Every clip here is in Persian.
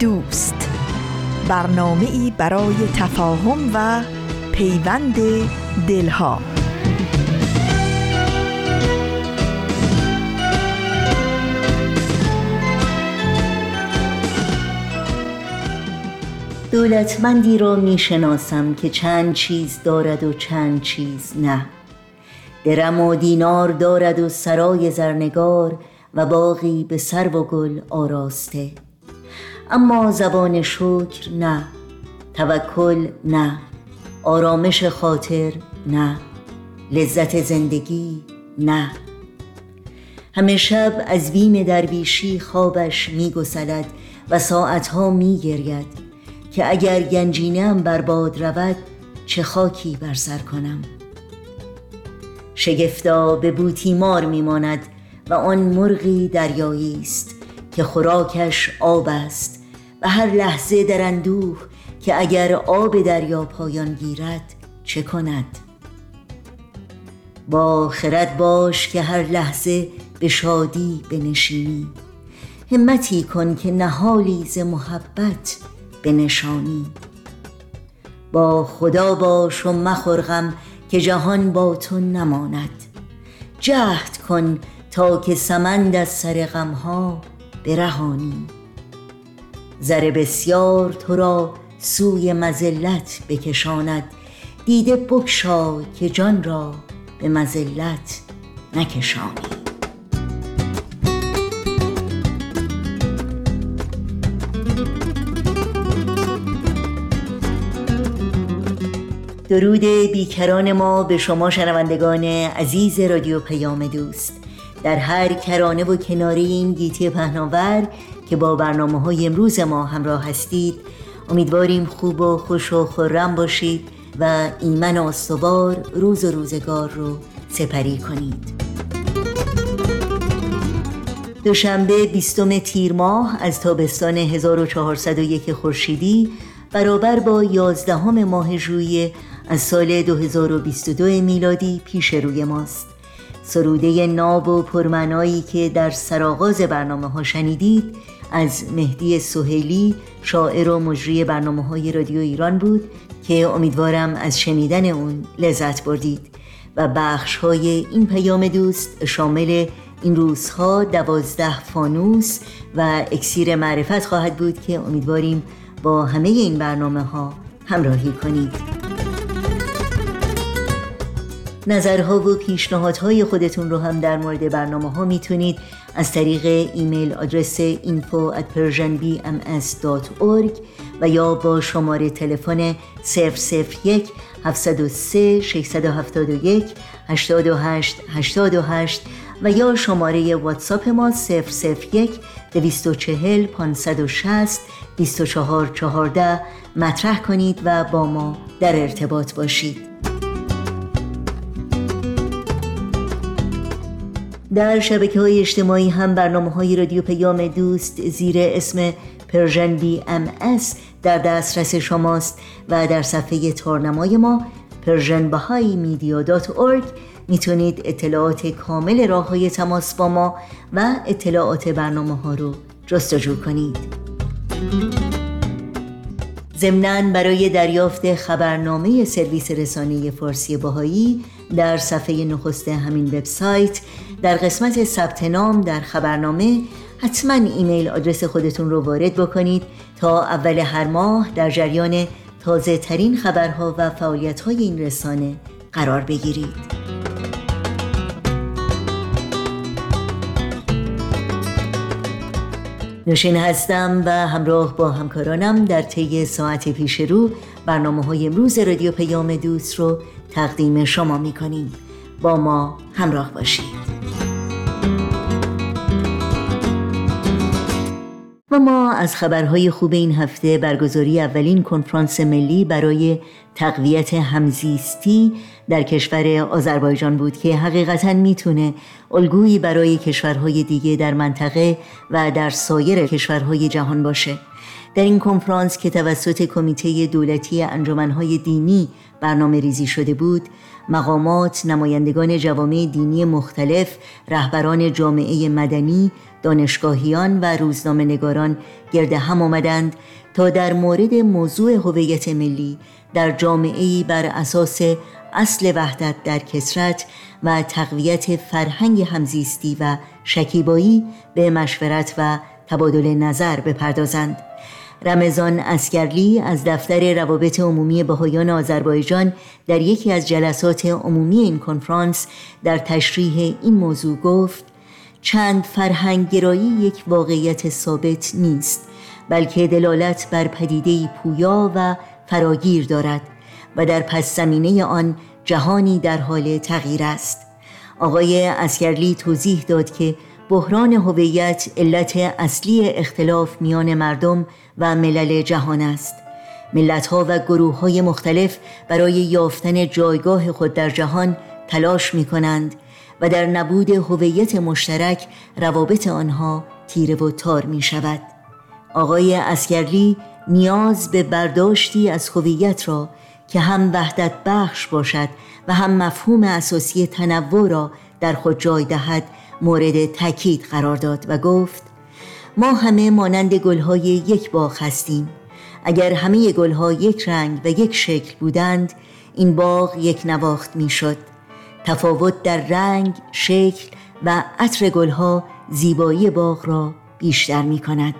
دوست. برنامه ای برای تفاهم و پیوند دلها. دولتمندی را می شناسم که چند چیز دارد و چند چیز نه. درم و دینار دارد و سرای زرنگار و باقی به سر و گل آراسته. اما زبان شکر نه توکل نه آرامش خاطر نه لذت زندگی نه. همه شب از بیم درویشی خوابش میگسلد و ساعتها میگرید که اگر گنجینم برباد رود چه خاکی بر سر کنم؟ شگفتا به بوتیمار میماند و آن مرغی دریایی است که خوراکش آب است. و هر لحظه در اندوه که اگر آب دریا پایان گیرد چه کند؟ با خرد باش که هر لحظه به شادی بنشینی همتی کن که نهالی ز محبت بنشانی. با خدا باش و مخورغم که جهان با تو نماند. جهد کن تا که سمند از سر غمها برهانی. زر بسیار تو را سوی مزلت بکشاند. دیده بکشا که جان را به مزلت نکشانی. درود بیکران ما به شما شنوندگان عزیز رادیو پیام دوست. در هر کرانه و کناری این گیتی پهناور که با برنامه های امروز ما همراه هستید. امیدواریم خوب و خوش و خورم باشید و ایمن و استوار روز و روزگار رو سپری کنید. دوشنبه بیستم تیر ماه از تابستان 1401 خورشیدی برابر با یازدهم ماه ژوئیه از سال 2022 میلادی پیش روی ماست. سروده ناب و پرمنایی که در سرآغاز برنامه ها شنیدید از مهدی سهیلی شاعر و مجری برنامه های رادیو ایران بود که امیدوارم از شنیدن اون لذت بردید و بخش های این پیام دوست شامل این روزها دوازده فانوس و اکسیر معرفت خواهد بود که امیدواریم با همه این برنامه ها همراهی کنید. نظرها و پیشنهادهای خودتون رو هم در مورد برنامه ها می‌تونید از طریق ایمیل آدرس info at persianbms.org و یا با شماره تلفن 001 703 671 828 828 و یا شماره واتساپ ما 001 240 560 24 14 مطرح کنید و با ما در ارتباط باشید. در شبکه های اجتماعی هم برنامه های رادیو پیام دوست زیر اسم Persian BMS در دسترس شماست و در صفحه تارنمای ما Persian Bahai Media dot می‌تونید اطلاعات کامل راه های تماس با ما و اطلاعات برنامه ها رو جستجو کنید. ضمنا برای دریافت خبرنامه سرویس رسانه فارسی بهائی در صفحه نخست همین وبسایت در قسمت ثبت نام در خبرنامه حتما ایمیل آدرس خودتون رو وارد بکنید تا اول هر ماه در جریان تازه ترین خبرها و فعالیت های این رسانه قرار بگیرید. نوشین هستم و همراه با همکارانم در طی ساعت پیش رو برنامه های امروز رادیو پیام دوست رو تقدیم شما می با ما همراه باشید. اما از خبرهای خوب این هفته برگزاری اولین کنفرانس ملی برای تقویت همزیستی در کشور آذربایجان بود که حقیقتا می‌تونه الگویی برای کشورهای دیگه در منطقه و در سایر کشورهای جهان باشه. در این کنفرانس که توسط کمیته دولتی انجمنهای دینی برنامه ریزی شده بود مقامات نمایندگان جوامع دینی مختلف رهبران جامعه مدنی دانشگاهیان و روزنامه نگاران گرد هم آمدند تا در مورد موضوع هویت ملی در جامعه بر اساس اصل وحدت در کسرت و تقویت فرهنگ همزیستی و شکیبایی به مشورت و تبادل نظر بپردازند. رمضان اسکرلی از دفتر روابط عمومی بهایان آذربایجان در یکی از جلسات عمومی این کنفرانس در تشریح این موضوع گفت چند فرهنگ گرایی یک واقعیت ثابت نیست بلکه دلالت بر پدیده پویا و فراگیر دارد و در پس زمینه آن جهانی در حال تغییر است. آقای اسکرلی توضیح داد که بحران هویت علت اصلی اختلاف میان مردم و ملل جهان است. ملتها و گروه های مختلف برای یافتن جایگاه خود در جهان تلاش می کنند و در نبود هویت مشترک روابط آنها تیره و تار می شود. آقای اسکرلی نیاز به برداشتی از هویت را که هم وحدت بخش باشد و هم مفهوم اساسی تنوع را در خود جای دهد مورد تاکید قرار داد و گفت ما همه مانند گلهای یک باغ هستیم. اگر همه گلها یک رنگ و یک شکل بودند این باغ یک نواخت می‌شد. تفاوت در رنگ، شکل و عطر گلها زیبایی باغ را بیشتر می کند.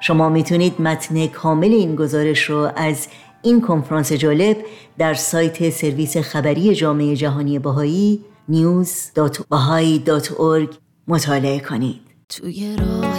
شما می‌تونید متن کامل این گزارش رو از این کنفرانس جالب در سایت سرویس خبری جامعه جهانی بهایی news.bahai.org مطالعه کنید. توی راهی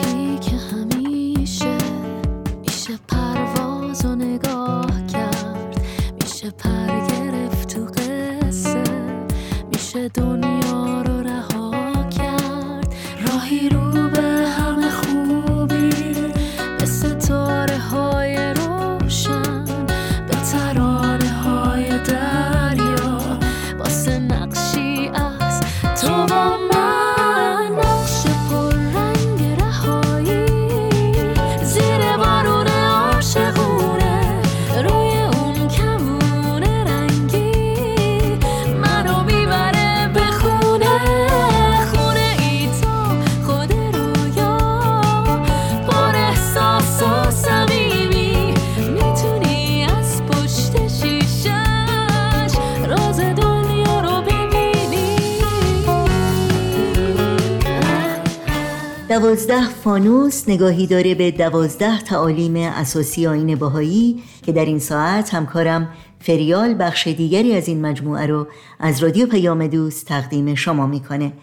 دوازده فانوس نگاهی داره به دوازده تعالیم اساسی آین باهایی که در این ساعت همکارم فریال بخش دیگری از این مجموعه رو از رادیو پیام دوست تقدیم شما می‌کنه.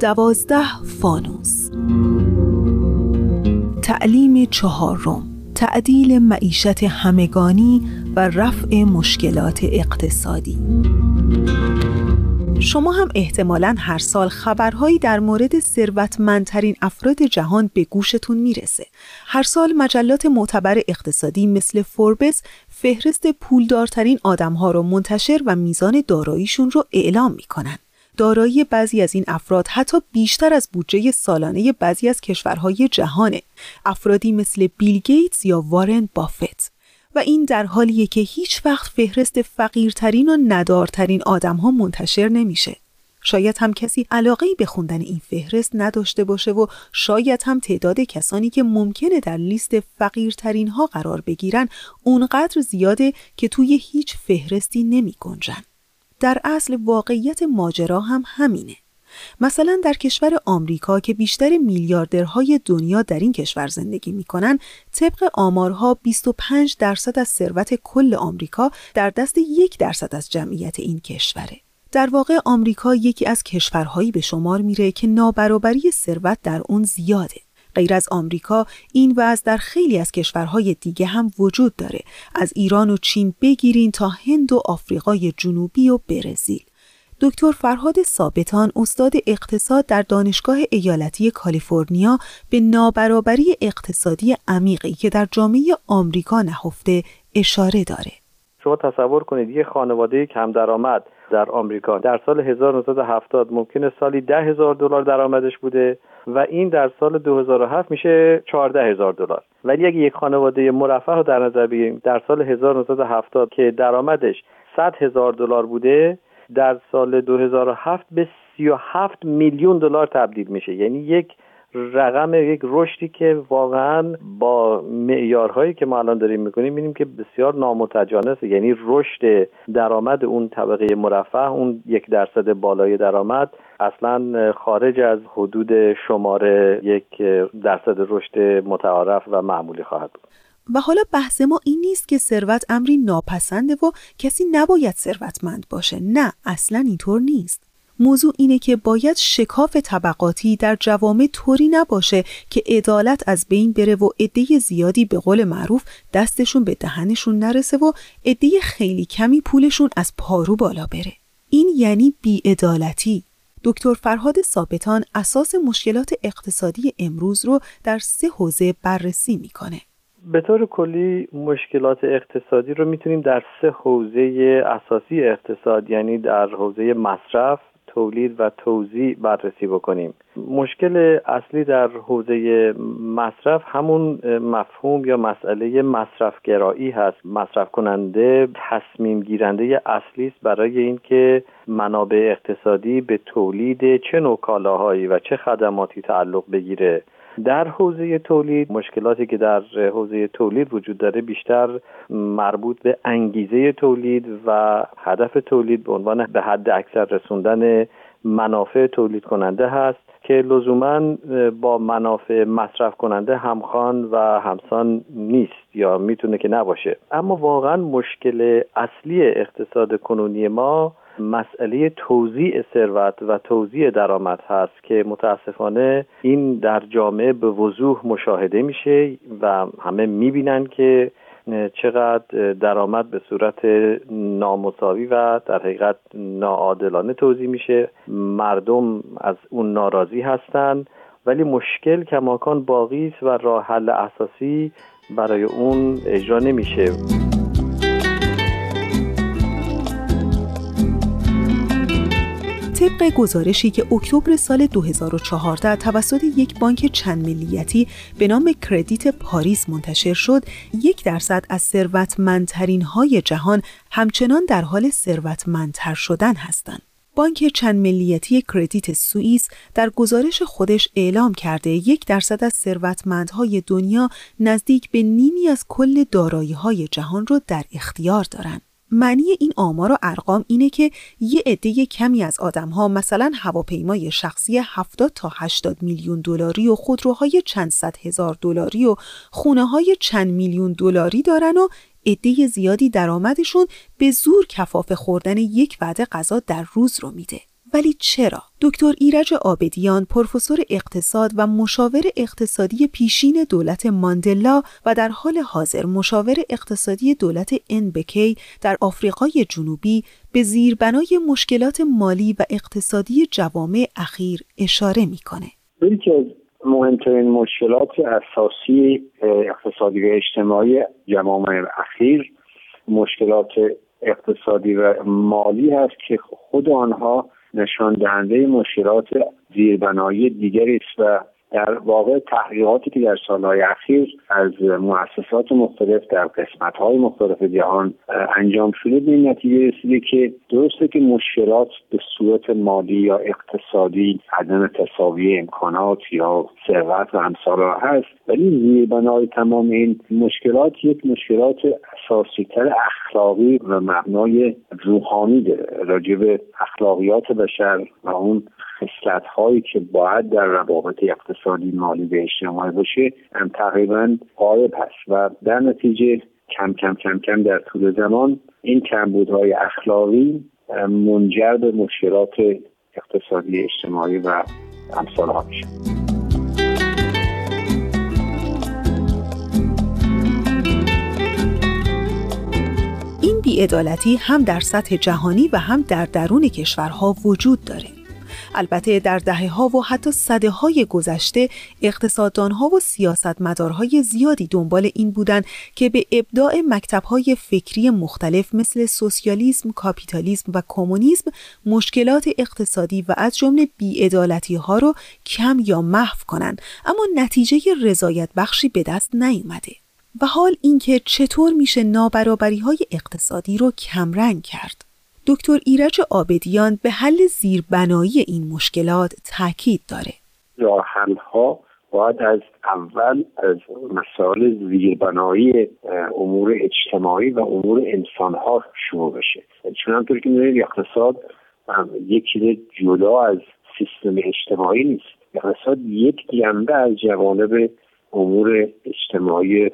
دوازده فانوس. تعلیم چهارم. تعدیل معیشت همگانی و رفع مشکلات اقتصادی. شما هم احتمالا هر سال خبرهایی در مورد ثروتمندترین افراد جهان به گوشتون می‌رسه. هر سال مجلات معتبر اقتصادی مثل فوربس فهرست پولدارترین آدمها رو منتشر و میزان داراییشون رو اعلام می‌کنن. دارایی بعضی از این افراد حتی بیشتر از بودجه سالانه بعضی از کشورهای جهانه. افرادی مثل بیل گیتس یا وارن بافت. و این در حالیه که هیچ وقت فهرست فقیرترین و ندارترین آدم ها منتشر نمیشه. شاید هم کسی علاقه به خوندن این فهرست نداشته باشه و شاید هم تعداد کسانی که ممکنه در لیست فقیرترین ها قرار بگیرن اونقدر زیاده که توی هیچ فهرستی نمی گنجن. در اصل واقعیت ماجرا هم همینه. مثلا در کشور آمریکا که بیشتر میلیاردرهای دنیا در این کشور زندگی می‌کنن طبق آمارها 25 درصد از ثروت کل آمریکا در دست یک درصد از جمعیت این کشوره. در واقع آمریکا یکی از کشورهایی به شمار میره که نابرابری ثروت در اون زیاده. غیر از آمریکا این وضع در خیلی از کشورهای دیگه هم وجود داره. از ایران و چین بگیرین تا هند و آفریقای جنوبی و برزیل. دکتر فرهاد ثابتان استاد اقتصاد در دانشگاه ایالتی کالیفرنیا به نابرابری اقتصادی عمیقی که در جامعه آمریکا نهفته اشاره داره. شما تصور کنید یه خانواده کم درآمد در آمریکا در سال 1970 ممکنه سالی ده هزار دلار درآمدش بوده و این در سال 2007 میشه 14 هزار دلار ولی اگه یک خانواده مرفه رو در نظر بگیریم در سال 1970 که درآمدش 100 هزار دلار بوده در سال 2007 به 37 میلیون دلار تبدیل میشه. یعنی یک رقم یک رشدی که واقعا با معیارهایی که ما الان داریم می‌کنیم می‌بینیم که بسیار نامتجانسه یعنی رشد درآمد اون طبقه مرفه اون یک درصد بالای درآمد اصلا خارج از حدود شماره یک درصد رشد متعارف و معمولی خواهد بود. و حالا بحث ما این نیست که ثروت امری ناپسنده و کسی نباید ثروتمند باشه. نه اصلا اینطور نیست. موضوع اینه که باید شکاف طبقاتی در جوامع طوری نباشه که عدالت از بین بره و عده زیادی به قول معروف دستشون به دهنشون نرسه و عده خیلی کمی پولشون از پارو بالا بره. این یعنی بیعدالتی. دکتر فرهاد ثابتان اساس مشکلات اقتصادی امروز رو در سه حوزه بررسی می‌کنه. به طور کلی مشکلات اقتصادی رو می‌تونیم در سه حوزه اساسی اقتصاد یعنی در حوزه مصرف تولید و توزیع بررسی بکنیم. مشکل اصلی در حوزه مصرف همون مفهوم یا مسئله مصرفگرایی هست. مصرف کننده تصمیم گیرنده اصلی است برای اینکه منابع اقتصادی به تولید چه نوع کالاهایی و چه خدماتی تعلق بگیره. در حوزه تولید مشکلاتی که در حوزه تولید وجود داره بیشتر مربوط به انگیزه تولید و هدف تولید به عنوان به حد اکثر رسوندن منافع تولید کننده هست که لزوما با منافع مصرف کننده همخوان و همسان نیست یا می‌تونه که نباشه. اما واقعا مشکل اصلی اقتصاد کنونی ما مسئله توزیع ثروت و توزیع درآمد هست که متاسفانه این در جامعه به وضوح مشاهده میشه و همه می‌بینن که چقدر درآمد به صورت نامساوی و در حقیقت ناعادلانه توضیح میشه. مردم از اون ناراضی هستند ولی مشکل کماکان باقی است و راه حل اساسی برای اون اجرا نمیشه. طبق گزارشی که اکتبر سال 2014 توسط یک بانک چند ملیتی به نام کردیت پاریس منتشر شد، یک درصد از ثروتمندترین های جهان همچنان در حال ثروتمندتر شدن هستند. بانک چند ملیتی کردیت سوئیس در گزارش خودش اعلام کرده یک درصد از ثروتمندهای دنیا نزدیک به نیمی از کل دارایی های جهان را در اختیار دارند. معنی این آمار و ارقام اینه که یه عده کمی از ها مثلا هواپیمای شخصی 70 تا 80 میلیون دلاری و خودروهای چند صد هزار دلاری و خونه های چند میلیون دلاری دارن و عده زیادی درآمدشون به زور کفاف خوردن یک وعده غذا در روز رو میده. ولی چرا؟ دکتر ایرج آبدیان پروفسور اقتصاد و مشاور اقتصادی پیشین دولت ماندلا و در حال حاضر مشاور اقتصادی دولت انبکی در آفریقای جنوبی به زیربنای مشکلات مالی و اقتصادی جوامع اخیر اشاره می‌کنه. یکی از مهمترین مشکلات اساسی اقتصادی و اجتماعی جوامع اخیر مشکلات اقتصادی و مالی هست که خود آنها نشان دهنده مشکلات زیربنایی دیگری است و در واقع تحقیقاتی که در سالهای اخیر از مؤسسات مختلف در قسمتهای مختلف جهان انجام شده به این نتیجه رسیده که درسته که مشکلات به صورت مالی یا اقتصادی عدم تساوی امکانات یا ثروت و امثالها هست ولی زیربنای تمام این مشکلات یک مشکلات اساسیتر اخلاقی و مبنای روحانی داره راجب اخلاقیات بشر و اون خصلت هایی که باید در روابط اقتصادی مالی و اجتماعی باشه هم تقریبا غایب هست و در نتیجه کم کم کم کم در طول زمان این کمبودهای اخلاقی منجر به مشکلات اقتصادی اجتماعی و امثالها میشه بیعدالتی هم در سطح جهانی و هم در درون کشورها وجود داره. البته در دهه ها و حتی صده های گذشته اقتصاددان ها و سیاستمدارهای زیادی دنبال این بودند که به ابداع مکتب های فکری مختلف مثل سوسیالیسم، کاپیتالیسم و کمونیسم مشکلات اقتصادی و از جمله بیعدالتی ها رو کم یا محو کنند. اما نتیجه رضایت بخشی به دست نیومده و حال اینکه چطور میشه نابرابری های اقتصادی رو کمرنگ کرد. دکتر ایرج آبدیان به حل زیربنایی این مشکلات تاکید داره. راه باید از اول از مسائل زیربنایی امور اجتماعی و امور انسان ها شروع بشه. چون همطور که می‌دونید اقتصاد یکی جدا از سیستم اجتماعی نیست. اقتصاد یک جنبه از جوانب امور اجتماعی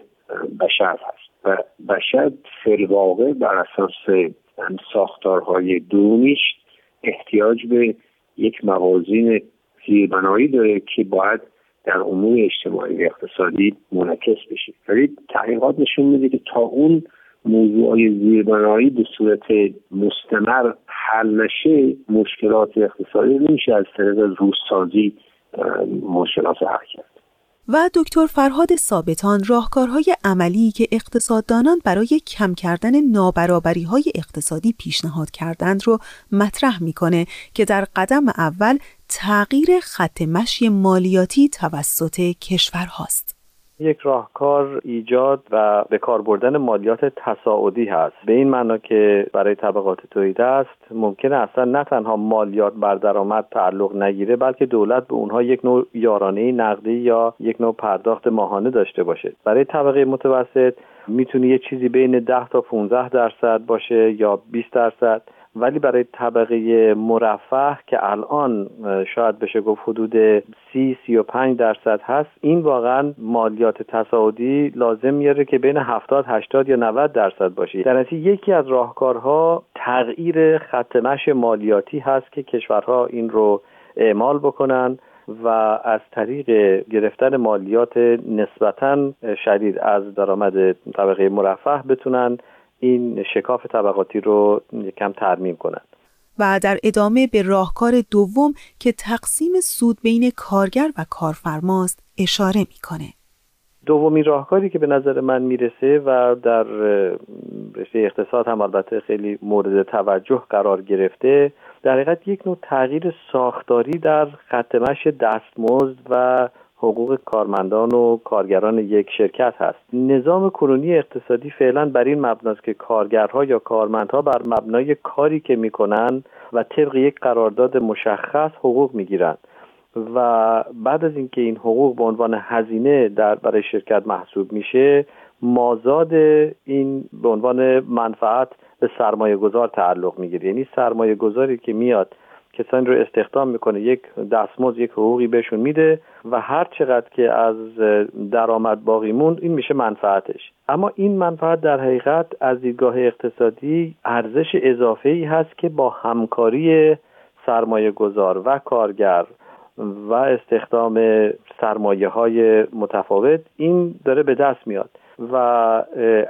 بشر هست. و بشر فلواقع بر اساس ساختارهای درونیش احتیاج به یک موازین زیربنایی داره که باید در امور اجتماعی و اقتصادی منعکس بشه. ولی تحقیقات نشون میده که تا اون موضوعهای زیربنایی به صورت مستمر حل نشه مشکلات اقتصادی نمیشه از طریق روزسازی مشکلات حل کرد. و دکتر فرهاد ثابتان راهکارهای عملی که اقتصاددانان برای کم کردن نابرابری های اقتصادی پیشنهاد کردند رو مطرح می‌کنه که در قدم اول تغییر خط مشی مالیاتی توسط کشور هاست. یک راهکار ایجاد و به کار بردن مالیات تصاعدی هست. به این معنا که برای طبقات تولید است ممکنه اصلا نه تنها مالیات بر درآمد تعلق نگیره بلکه دولت به اونها یک نوع یارانه نقدی یا یک نوع پرداخت ماهانه داشته باشه. برای طبقه متوسط می‌تونه یه چیزی بین 10 تا 15 درصد باشه یا 20 درصد. ولی برای طبقه مرفه که الان شاید بشه گفت حدود سی سی و پنج درصد هست این واقعا مالیات تصاعدی لازم میاره که بین 70 80 یا 90 درصد باشه. در نتیجه یکی از راهکارها تغییر خط مش مالیاتی هست که کشورها این رو اعمال بکنن و از طریق گرفتن مالیات نسبتا شدید از درآمد طبقه مرفه بتونن این شکاف طبقاتی رو یکم ترمیم کنند و در ادامه به راهکار دوم که تقسیم سود بین کارگر و کارفرماست اشاره می‌کنه. دومین راهکاری که به نظر من می‌رسه و در رشته اقتصاد هم البته خیلی مورد توجه قرار گرفته در حقیقت یک نوع تغییر ساختاری در خط مش دستمزد و حقوق کارمندان و کارگران یک شرکت هست. نظام کنونی اقتصادی فعلا بر این مبناست که کارگرها یا کارمندها بر مبنای کاری که می‌کنن و طبق یک قرارداد مشخص حقوق می‌گیرند. و بعد از اینکه این حقوق به عنوان هزینه در برای شرکت محسوب میشه مازاد این به عنوان منفعت به سرمایه گذار تعلق می‌گیره. یعنی سرمایه گذاری که میاد کسانی رو استخدام می‌کنه یک دستمزد یک حقوقی بهشون میده و هر چقدر که از درآمد باقی موند این میشه منفعتش. اما این منفعت در حقیقت از دیدگاه اقتصادی ارزش اضافه ای هست که با همکاری سرمایه گذار و کارگر و استخدام سرمایه های متفاوت این داره به دست میاد. و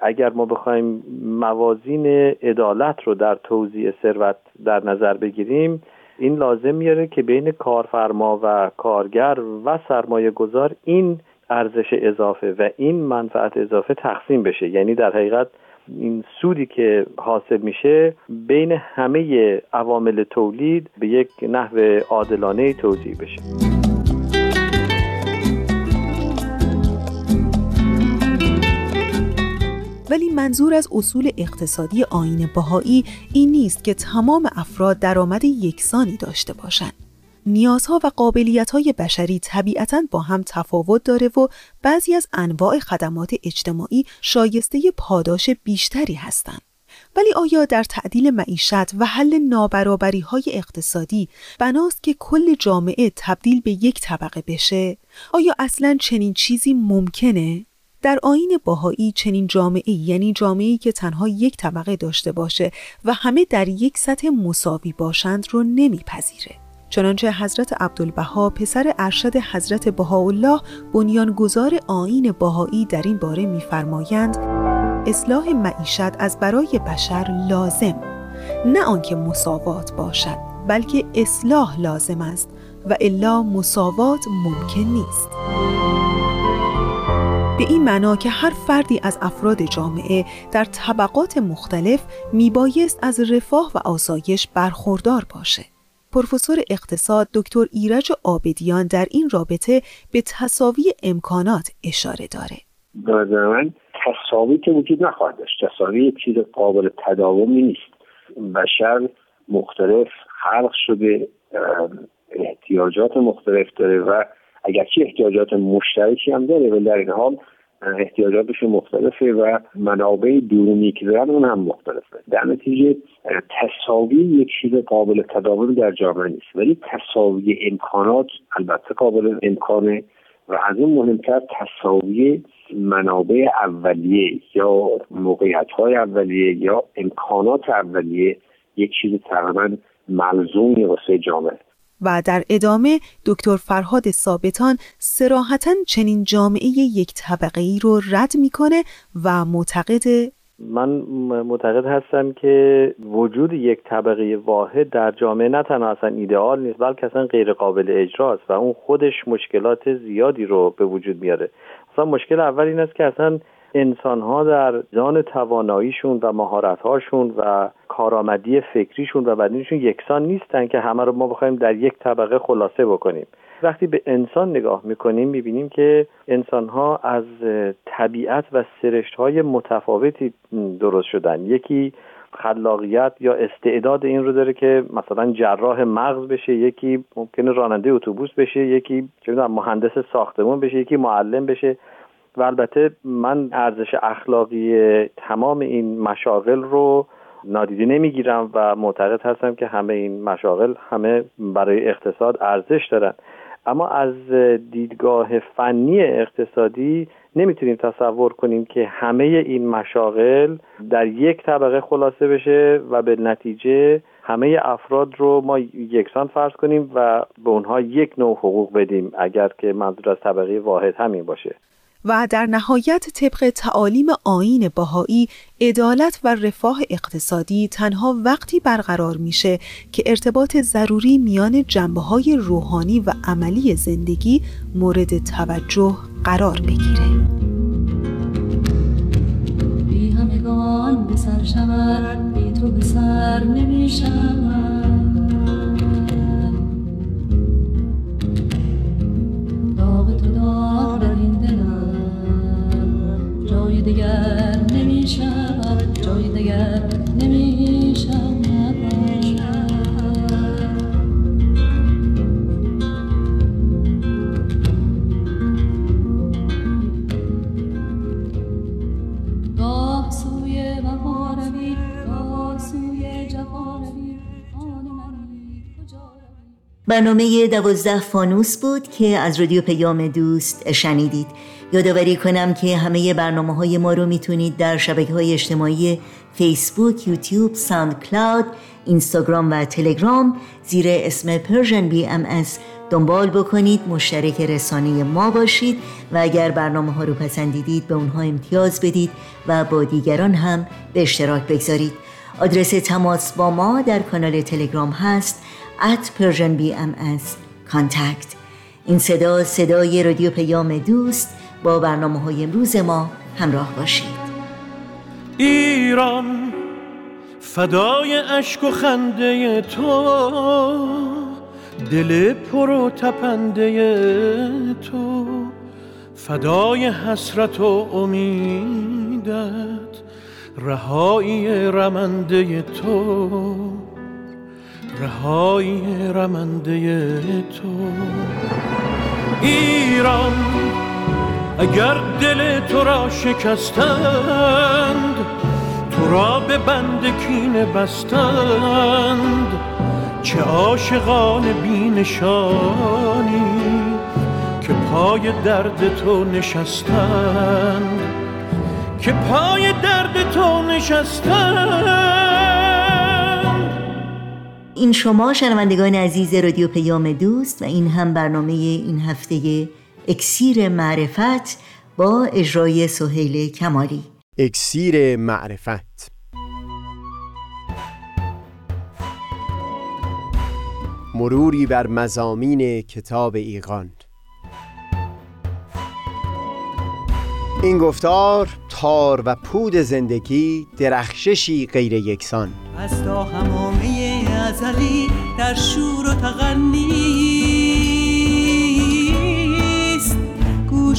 اگر ما بخوایم موازین عدالت رو در توزیع ثروت در نظر بگیریم این لازم میاره که بین کارفرما و کارگر و سرمایه گذار این ارزش اضافه و این منفعت اضافه تقسیم بشه. یعنی در حقیقت این سودی که حاصل میشه بین همه عوامل تولید به یک نحو عادلانه توضیح بشه. ولی منظور از اصول اقتصادی آین بهایی این نیست که تمام افراد درآمد یکسانی داشته باشند. نیازها و قابلیت‌های بشری طبیعتا با هم تفاوت داره و بعضی از انواع خدمات اجتماعی شایسته پاداش بیشتری هستند. ولی آیا در تعدیل معیشت و حل نابرابری های اقتصادی بناست که کل جامعه تبدیل به یک طبقه بشه؟ آیا اصلا چنین چیزی ممکنه؟ در آین باهایی چنین جامعه یعنی جامعه‌ای که تنها یک طبقه داشته باشه و همه در یک سطح مساوی باشند رو نمیپذیره. چنانچه حضرت عبدالبها پسر ارشد حضرت بهاءالله بنیانگذار آین باهایی در این باره میفرمایند اصلاح معیشت از برای بشر لازم نه آنکه مساوات باشد بلکه اصلاح لازم است و الا مساوات ممکن نیست به این معنا که هر فردی از افراد جامعه در طبقات مختلف میبایست از رفاه و آسایش برخوردار باشه. پروفسور اقتصاد دکتر ایرج آبدیان در این رابطه به تصاوی امکانات اشاره داره. من تصاوی که وجود نخواهد داشت تصاوی چیز قابل تداومی نیست بشر مختلف خلق شده احتیاجات مختلف داره و اگرچه احتیاجات مشترکی هم داره ولی در این حال احتیاجاتش مختلفه و منابع دورونی که دارن اون هم مختلفه. در نتیجه تصاوی یک چیز قابل تداوم در جامعه نیست. ولی تصاوی امکانات البته قابل امکانه و از اون مهمتر تصاوی منابع اولیه یا موقعیت های اولیه یا امکانات اولیه یک چیز تقریبا ملزومی واسه جامعه. و در ادامه دکتر فرهاد ثابتان سراحتا چنین جامعه یک طبقه ای رو رد می‌کنه و معتقد من معتقد هستم که وجود یک طبقه واحد در جامعه نه تنها اصلا ایدئال نیست بلکه اصلا غیر قابل اجراست و اون خودش مشکلات زیادی رو به وجود میاره. اصلا مشکل اول این است که اصلا انسان ها در جان تواناییشون و مهارت هاشون و کارآمدی فکریشون و بدنشون یکسان نیستن که همه رو ما بخوایم در یک طبقه خلاصه بکنیم. وقتی به انسان نگاه می‌کنیم می‌بینیم که انسان ها از طبیعت و سرشت های متفاوتی درست شدن. یکی خلاقیت یا استعداد این رو داره که مثلا جراح مغز بشه یکی ممکنه راننده اتوبوس بشه یکی چه مهندس ساختمون بشه یکی معلم بشه. و البته من ارزش اخلاقی تمام این مشاغل رو نادیده نمی‌گیرم و معتقد هستم که همه این مشاغل همه برای اقتصاد ارزش دارن. اما از دیدگاه فنی اقتصادی نمی‌تونیم تصور کنیم که همه این مشاغل در یک طبقه خلاصه بشه و به نتیجه همه افراد رو ما یکسان فرض کنیم و به اونها یک نوع حقوق بدیم اگر که منظور از طبقه واحد همین باشه. و در نهایت طبق تعالیم آین باهایی عدالت و رفاه اقتصادی تنها وقتی برقرار میشه که ارتباط ضروری میان جنبه های روحانی و عملی زندگی مورد توجه قرار بگیره. بی همگان به شود تو به سر نمی داغ دیگر نمی جای دیگر نمی شود برنامه دوازده فانوس بود که از رادیو پیام دوست شنیدید. یادآوری کنم که همه برنامه های ما رو می‌تونید در شبکه های اجتماعی فیسبوک، یوتیوب، SoundCloud، اینستاگرام و تلگرام زیر اسم Persian BMS دنبال بکنید مشترک رسانه ما باشید و اگر برنامه ها رو پسندیدید به اونها امتیاز بدید و با دیگران هم به اشتراک بگذارید. آدرس تماس با ما در کانال تلگرام هست at Persian BMS contact. این صدا صدای رادیو پیام دوست با برنامه های امروز ما همراه باشید. ایران فدای اشک و خنده تو دل پر و تپنده تو. فدای حسرت و امیدت رهایی رمنده تو. رهایی رمنده تو. ایران اگر دل تو را شکستند تو را به بند کینه بستند. چه عاشقان بینشانی که پای درد تو نشستند. که پای درد تو نشستند. این شما شنوندگان عزیز رادیو پیام دوست و این هم برنامه این هفته اکسیر معرفت با اجرای سهیل کمالی. اکسیر معرفت. مروری بر مزامین کتاب ایقان این گفتار تار و پود زندگی درخششی غیر یکسان. از تا همامه ازلی در شور و تغنیست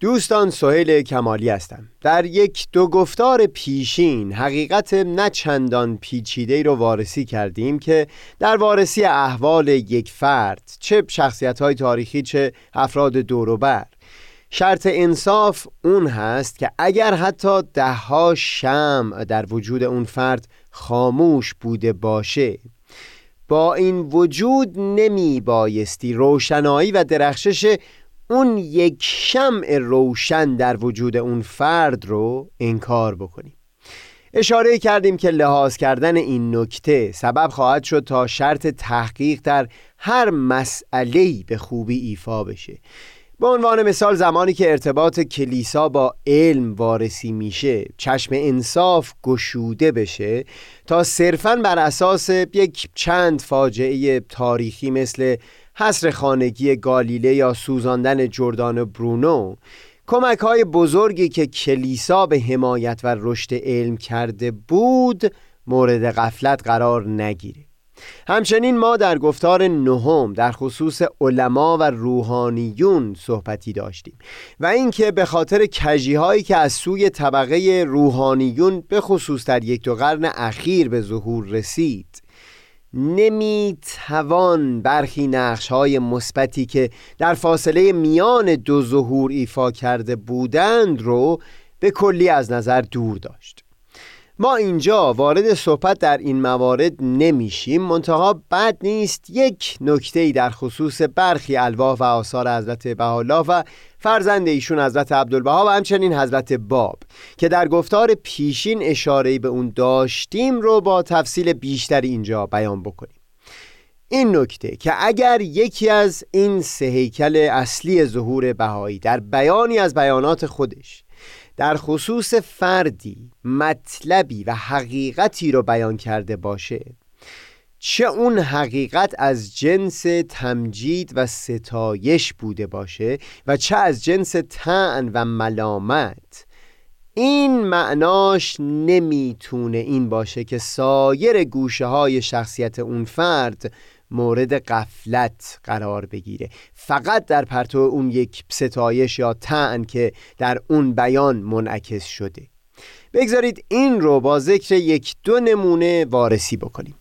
دوستان سهیل کمالی هستم. در یک دو گفتار پیشین حقیقت نه چندان پیچیده رو وارسی کردیم که در وارسی احوال یک فرد چه شخصیت های تاریخی چه افراد دوروبر. شرط انصاف اون هست که اگر حتی دهها شم در وجود اون فرد خاموش بوده باشه با این وجود نمی بایستی روشنایی و درخشش اون یک شمع روشن در وجود اون فرد رو انکار بکنیم. اشاره کردیم که لحاظ کردن این نکته سبب خواهد شد تا شرط تحقیق در هر مسئله به خوبی ایفا بشه. به عنوان مثال زمانی که ارتباط کلیسا با علم وارسی میشه چشم انصاف گشوده بشه تا صرفا بر اساس یک چند فاجعه تاریخی مثل حصر خانگی گالیله یا سوزاندن جردان برونو کمک های بزرگی که کلیسا به حمایت و رشد علم کرده بود مورد غفلت قرار نگیره. همچنین ما در گفتار نهم در خصوص علما و روحانیون صحبتی داشتیم و اینکه به خاطر کجی هایی که از سوی طبقه روحانیون به خصوص در یک دو قرن اخیر به ظهور رسید نمی توان برخی نقش های مثبتی که در فاصله میان دو ظهور ایفا کرده بودند رو به کلی از نظر دور داشت. ما اینجا وارد صحبت در این موارد نمیشیم. منتها بد نیست یک نکته در خصوص برخی الواح و آثار حضرت بهاءالله و فرزند ایشون حضرت عبدالبها و همچنین حضرت باب که در گفتار پیشین اشاره به اون داشتیم رو با تفصیل بیشتر اینجا بیان بکنیم. این نکته که اگر یکی از این سه هیکل اصلی ظهور بهایی در بیانی از بیانات خودش در خصوص فردی مطلبی و حقیقتی رو بیان کرده باشه چه اون حقیقت از جنس تمجید و ستایش بوده باشه و چه از جنس تن و ملامت. این معناش نمی‌تونه این باشه که سایر گوشه های شخصیت اون فرد مورد قفلت قرار بگیره. فقط در پرتو اون یک ستایش یا تن که در اون بیان منعکس شده. بگذارید این رو با ذکر یک دو نمونه وارسی بکنیم.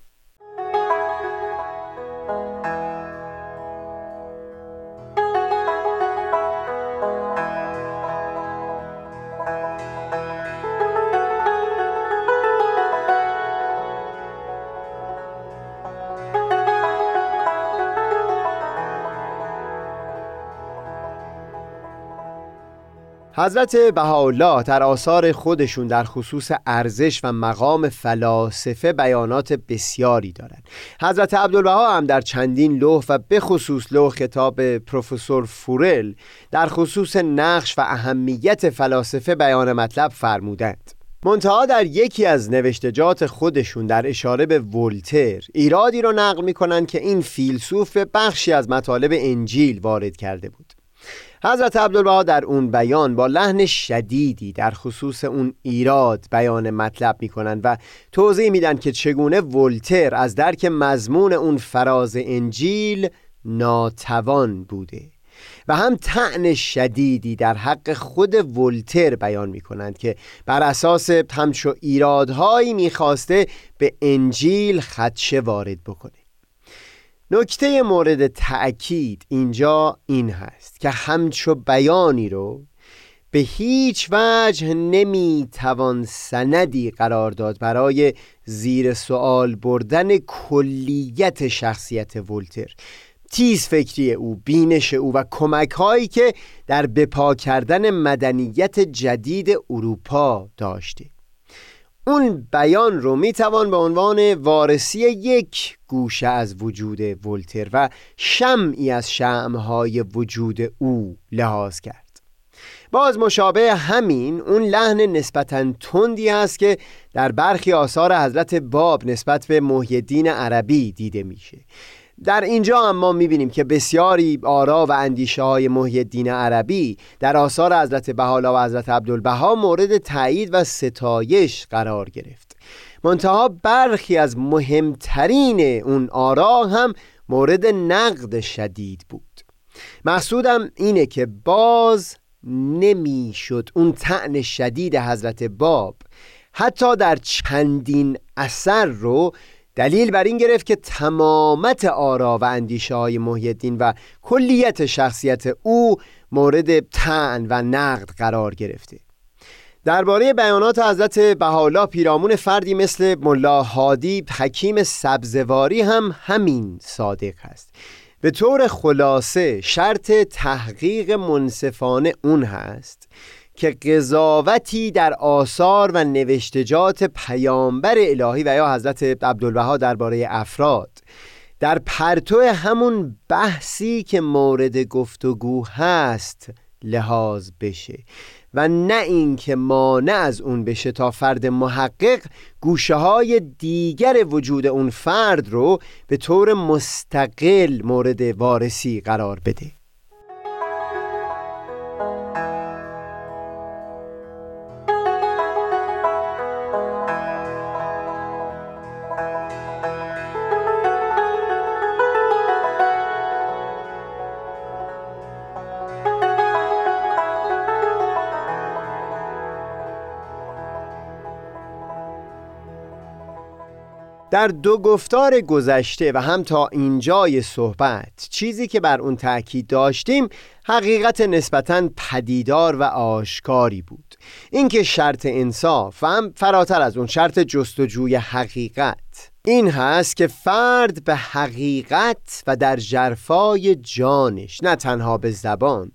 حضرت بهاءالله در آثار خودشون در خصوص ارزش و مقام فلاسفه بیانات بسیاری دارند. حضرت عبدالبها هم در چندین لوح و به خصوص لوح خطاب پروفسور فورل در خصوص نقش و اهمیت فلاسفه بیان مطلب فرمودند. منتها در یکی از نوشتجات خودشون در اشاره به ولتر ایرادی رو نقل می‌کنن که این فیلسوف بخشی از مطالب انجیل وارد کرده بود حضرت عبدالبها در اون بیان با لحن شدیدی در خصوص اون ایراد بیان مطلب می‌کنن و توضیح میدن که چگونه ولتر از درک مضمون اون فراز انجیل ناتوان بوده و هم تعن شدیدی در حق خود ولتر بیان می کنند که بر اساس همچو ایرادهایی می‌خواسته به انجیل خدشه وارد بکنه. نکته مورد تأکید اینجا این هست که همچو بیانی رو به هیچ وجه نمی‌توان سندی قرار داد برای زیر سوال بردن کلیت شخصیت ولتر. تیز فکری او بینش او و کمک هایی که در بپا کردن مدنیت جدید اروپا داشته. اون بیان رو می‌توان به عنوان وارسی یک گوشه از وجود ولتر و شمعی از شمعهای وجود او لحاظ کرد. باز مشابه همین اون لحن نسبتا تندی است که در برخی آثار حضرت باب نسبت به محیدین عربی دیده میشه. در اینجا اما می‌بینیم که بسیاری آرا و اندیشه های محی عربی در آثار حضرت بحالا و حضرت عبدالبها مورد تایید و ستایش قرار گرفت. منتها برخی از مهمترین اون آرا هم مورد نقد شدید بود. مقصودم اینه که باز نمی‌شد اون تعن شدید حضرت باب حتی در چندین اثر رو دلیل بر این گرفت که تمامت آرا و اندیشه های محیدین و کلیت شخصیت او مورد تعن و نقد قرار گرفته. درباره بیانات حضرت بهالا پیرامون فردی مثل ملا هادی حکیم سبزواری هم همین صادق است. به طور خلاصه شرط تحقیق منصفانه اون هست که قضاوتی در آثار و نوشتجات پیامبر الهی و یا حضرت عبدالبها درباره افراد. در پرتو همون بحثی که مورد گفتگو هست لحاظ بشه. و نه اینکه مانع از اون بشه تا فرد محقق گوشه های دیگر وجود اون فرد رو به طور مستقل مورد وارسی قرار بده. در دو گفتار گذشته و هم تا اینجای صحبت چیزی که بر اون تاکید داشتیم حقیقت نسبتا پدیدار و آشکاری بود. اینکه شرط انصاف و هم فراتر از اون شرط جستجوی حقیقت. این هست که فرد به حقیقت و در جرفای جانش نه تنها به زبان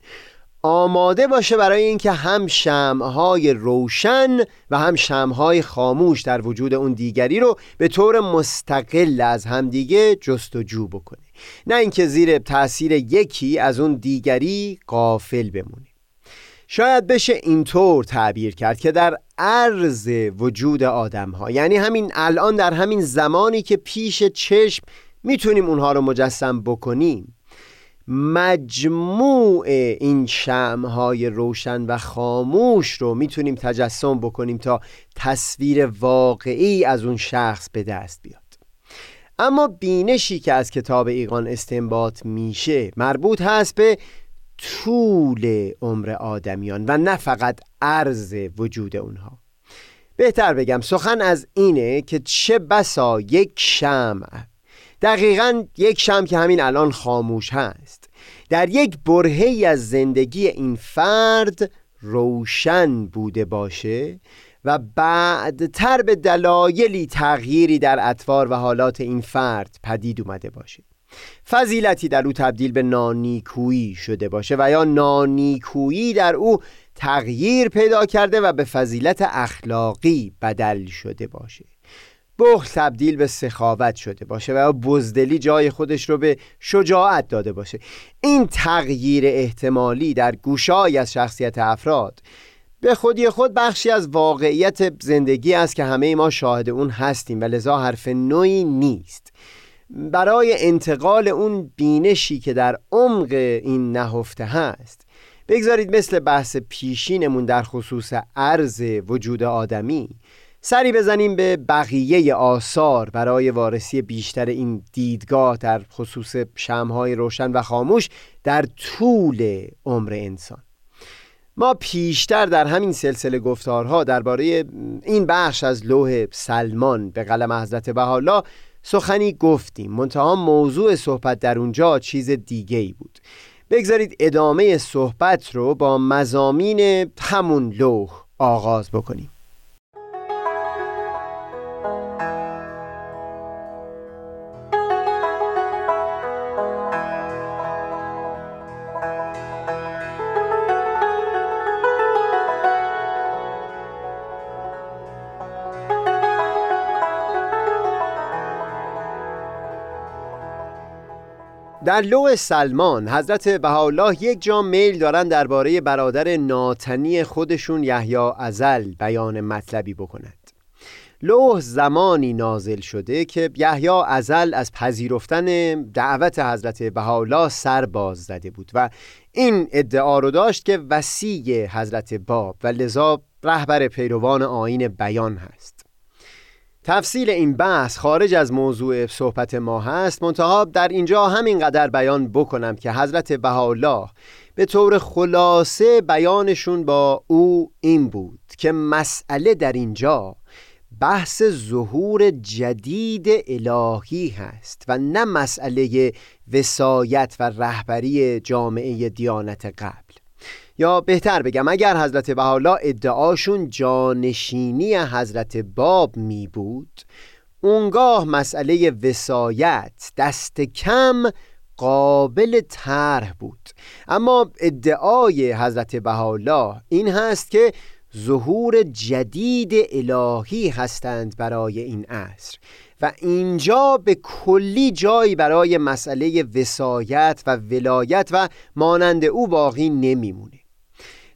آماده باشه برای اینکه هم شمهای روشن و هم شمهای خاموش در وجود اون دیگری رو به طور مستقل از همدیگه جستجو بکنه. نه اینکه زیر تاثیر یکی از اون دیگری قافل بمونه. شاید بشه اینطور تعبیر کرد که در عرض وجود آدم ها یعنی همین الان در همین زمانی که پیش چشم می‌تونیم اونها رو مجسم بکنیم مجموع این شمهای روشن و خاموش رو می‌تونیم تجسم بکنیم تا تصویر واقعی از اون شخص به دست بیاد. اما بینشی که از کتاب ایقان استنباط میشه مربوط هست به طول عمر آدمیان و نه فقط عرض وجود اونها. بهتر بگم سخن از اینه که چه بسا یک شمع دقیقا یک شم که همین الان خاموش هست. در یک برهی از زندگی این فرد روشن بوده باشه و بعدتر به دلایلی تغییری در اطوار و حالات این فرد پدید اومده باشه. فضیلتی در او تبدیل به نانیکویی شده باشه و یا نانیکویی در او تغییر پیدا کرده و به فضیلت اخلاقی بدل شده باشه. بخل تبدیل به سخاوت شده باشه و بزدلی جای خودش رو به شجاعت داده باشه. این تغییر احتمالی در گوشای از شخصیت افراد به خودی خود بخشی از واقعیت زندگی است که همه ما شاهد اون هستیم و لذا حرف نوعی نیست. برای انتقال اون بینشی که در عمق این نهفته هست بگذارید مثل بحث پیشینمون در خصوص عرض وجود آدمی سری بزنیم به بقیه آثار برای وارسی بیشتر این دیدگاه در خصوص شمهای روشن و خاموش در طول عمر انسان. ما پیشتر در همین سلسله گفتارها درباره این بخش از لوح سلمان به قلم حضرت بهاءالله سخنی گفتیم. منتها موضوع صحبت در اونجا چیز دیگه ای بود. بگذارید ادامه صحبت رو با مزامین همون لوح آغاز بکنیم. در لو سلمان حضرت بهاءالله یک جا میل دارن درباره برادر ناتنی خودشون یحیی ازل بیان مطلبی بکند لوح زمانی نازل شده که یحیی ازل از پذیرفتن دعوت حضرت بهاءالله سر باز زده بود و این ادعا رو داشت که وسیع حضرت باب و لذا رهبر پیروان آین بیان هست. تفصیل این بحث خارج از موضوع صحبت ما هست. منتها در اینجا همینقدر بیان بکنم که حضرت بهاءالله به طور خلاصه بیانشون با او این بود که مسئله در اینجا بحث ظهور جدید الهی هست و نه مسئله وسایت و رهبری جامعه دیانت قبل یا بهتر بگم اگر حضرت بهاءالله ادعاشون جانشینی حضرت باب می بود اونگاه مسئله وسایت دست کم قابل طرح بود. اما ادعای حضرت بهاءالله این هست که ظهور جدید الهی هستند برای این عصر و اینجا به کلی جایی برای مسئله وسایت و ولایت و مانند او باقی نمیمونه.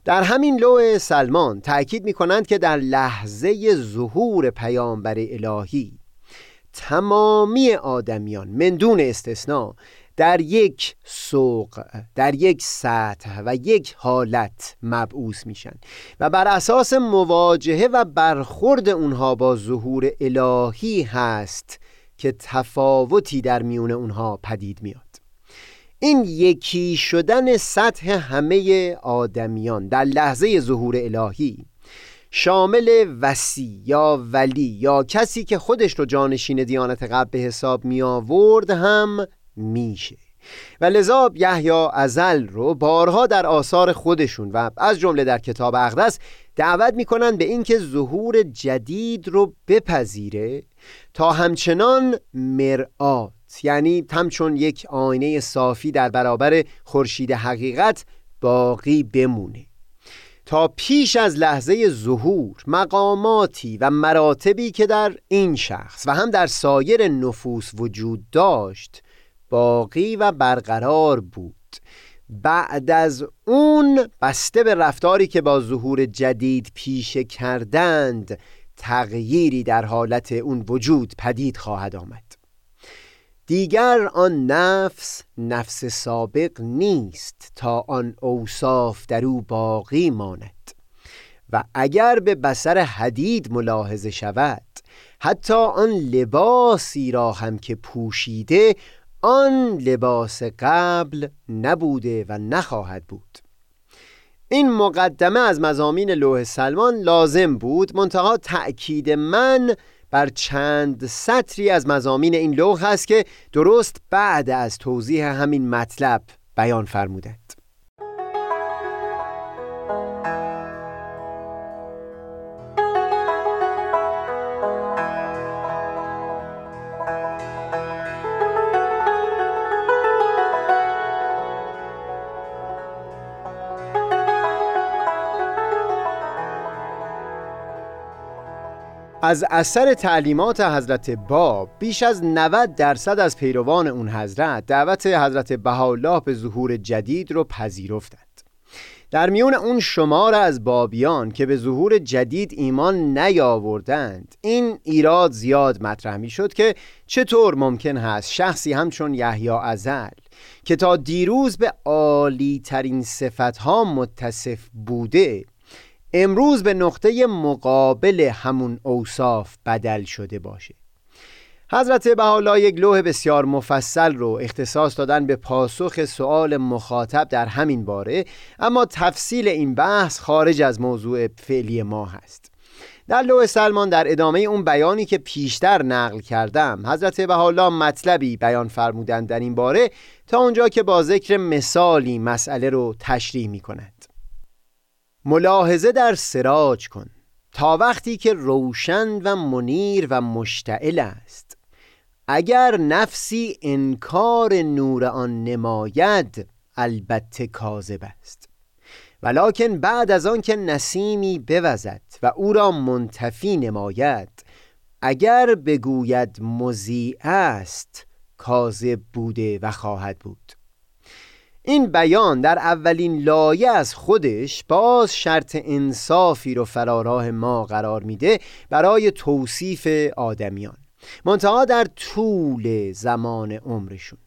در همین لوح سلمان تأکید می کنند که در لحظه ظهور پیامبر الهی تمامی آدمیان مندون استثناء در یک سوق در یک سطح و یک حالت مبعوث میشن و بر اساس مواجهه و برخورد اونها با ظهور الهی هست که تفاوتی در میون اونها پدید میاد این یکی شدن سطح همه آدمیان در لحظه ظهور الهی. شامل وسی یا ولی یا کسی که خودش رو جانشین دیانت قبل به حساب می آورد هم میشه. و لذا یحیی ازل رو بارها در آثار خودشون و از جمله در کتاب اقدس دعوت می‌کنن به اینکه ظهور جدید رو بپذیره تا همچنان مرآت یعنی همچون یک آینه صافی در برابر خورشید حقیقت باقی بمونه. تا پیش از لحظه ظهور مقاماتی و مراتبی که در این شخص و هم در سایر نفوس وجود داشت باقی و برقرار بود. بعد از اون بسته به رفتاری که با ظهور جدید پیشه کردند تغییری در حالت اون وجود پدید خواهد آمد. دیگر آن نفس نفس سابق نیست تا آن اوصاف در او باقی ماند. و اگر به بسر حدید ملاحظه شود حتی آن لباسی را هم که پوشیده آن لباس قبل نبوده و نخواهد بود. این مقدمه از مزامین لوح سلمان لازم بود منتها تأکید من بر چند سطری از مزامین این لوح هست که درست بعد از توضیح همین مطلب بیان فرمودند. از اثر تعلیمات حضرت باب بیش از 90 درصد از پیروان اون حضرت دعوت حضرت بهاءالله به ظهور جدید رو پذیرفتند. در میون اون شمار از بابیان که به ظهور جدید ایمان نیاوردند این ایراد زیاد مطرح می شد که چطور ممکن هست شخصی همچون یحیی ازل که تا دیروز به عالی ترین صفت ها متصف بوده امروز به نقطه مقابل همون اوصاف بدل شده باشه. حضرت بهاءالله یک لوح بسیار مفصل رو اختصاص دادن به پاسخ سؤال مخاطب در همین باره اما تفصیل این بحث خارج از موضوع فعلی ما هست. در لوح سلمان در ادامه اون بیانی که پیشتر نقل کردم حضرت بهاءالله مطلبی بیان فرمودند در این باره تا اونجا که با ذکر مثالی مسئله رو تشریح می کند ملاحظه در سراج کن تا وقتی که روشن و منیر و مشتعل است. اگر نفسی انکار نور آن نماید البته کاذب است. ولکن بعد از آن که نسیمی بوزد و او را منتفی نماید اگر بگوید مزیع است کاذب بوده و خواهد بود. این بیان در اولین لایه از خودش باز شرط انصافی رو فراراه ما قرار میده برای توصیف آدمیان. منتها در طول زمان عمرشون.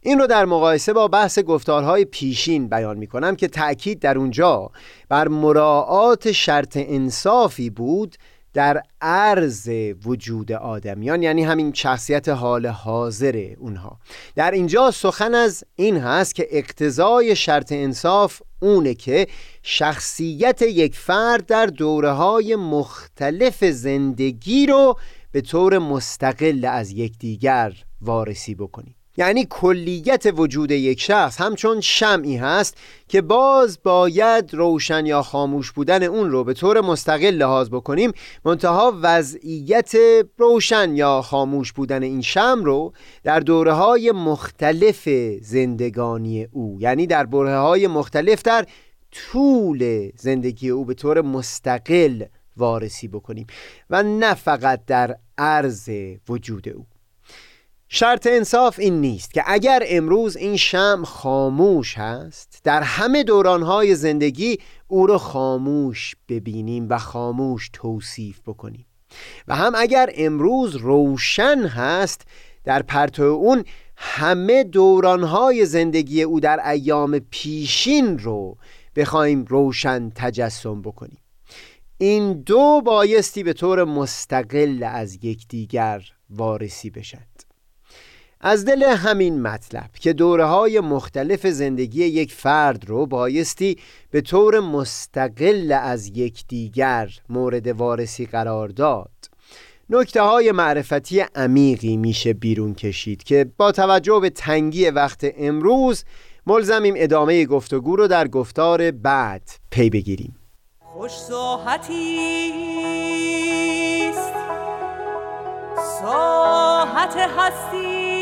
این رو در مقایسه با بحث گفتارهای پیشین بیان می کنم که تأکید در اونجا بر مراعات شرط انصافی بود در عرض وجود آدمیان یعنی همین شخصیت حال حاضر اونها. در اینجا سخن از این هست که اقتضای شرط انصاف اونه که شخصیت یک فرد در دوره های مختلف زندگی رو به طور مستقل از یکدیگر وارسی بکنیم یعنی کلیت وجود یک شخص همچون شمعی هست که باز باید روشن یا خاموش بودن اون رو به طور مستقل لحاظ بکنیم منتها وضعیت روشن یا خاموش بودن این شم رو در دوره های مختلف زندگانی او یعنی در بره های مختلف در طول زندگی او به طور مستقل وارسی بکنیم و نه فقط در عرض وجود او. شرط انصاف این نیست که اگر امروز این شم خاموش هست در همه دورانهای زندگی او را خاموش ببینیم و خاموش توصیف بکنیم. و هم اگر امروز روشن هست در پرتو اون همه دورانهای زندگی او در ایام پیشین رو بخوایم روشن تجسم بکنیم. این دو بایستی به طور مستقل از یکدیگر وارسی بشد از دل همین مطلب که دوره های مختلف زندگی یک فرد رو بایستی به طور مستقل از یکدیگر مورد وارسی قرار داد. نکته های معرفتی عمیقی میشه بیرون کشید که با توجه به تنگی وقت امروز ملزمیم ادامه گفتگو رو در گفتار بعد پی بگیریم. خوش ساحتی ساحت هستی.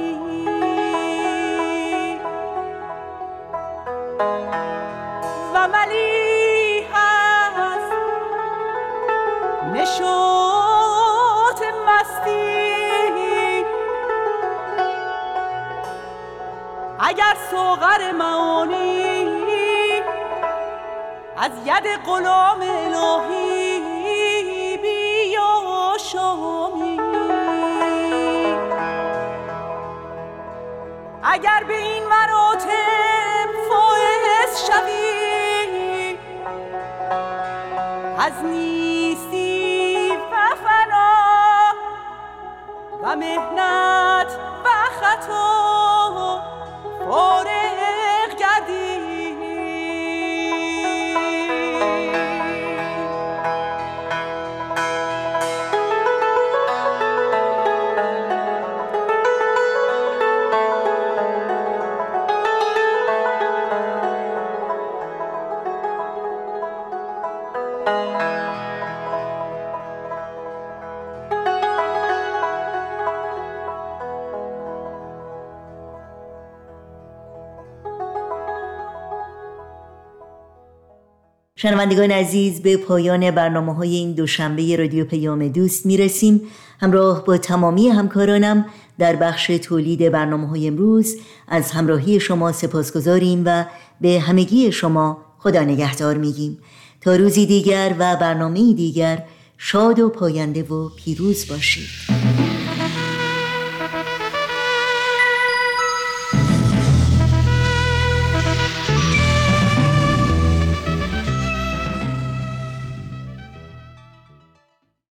و ملی هست نشوت مستی. اگر سوغر معانی از ید غلام الهی بیا اگر به این مراتب از نیستی و فنا و مهنت و خطا شنوندگان عزیز به پایان برنامه های این دوشنبه رادیو پیام دوست می‌رسیم. همراه با تمامی همکارانم در بخش تولید برنامه های امروز از همراهی شما سپاس گذاریم و به همگی شما خدا نگهدار میگیم. تا روزی دیگر و برنامه دیگر شاد و پاینده و پیروز باشید.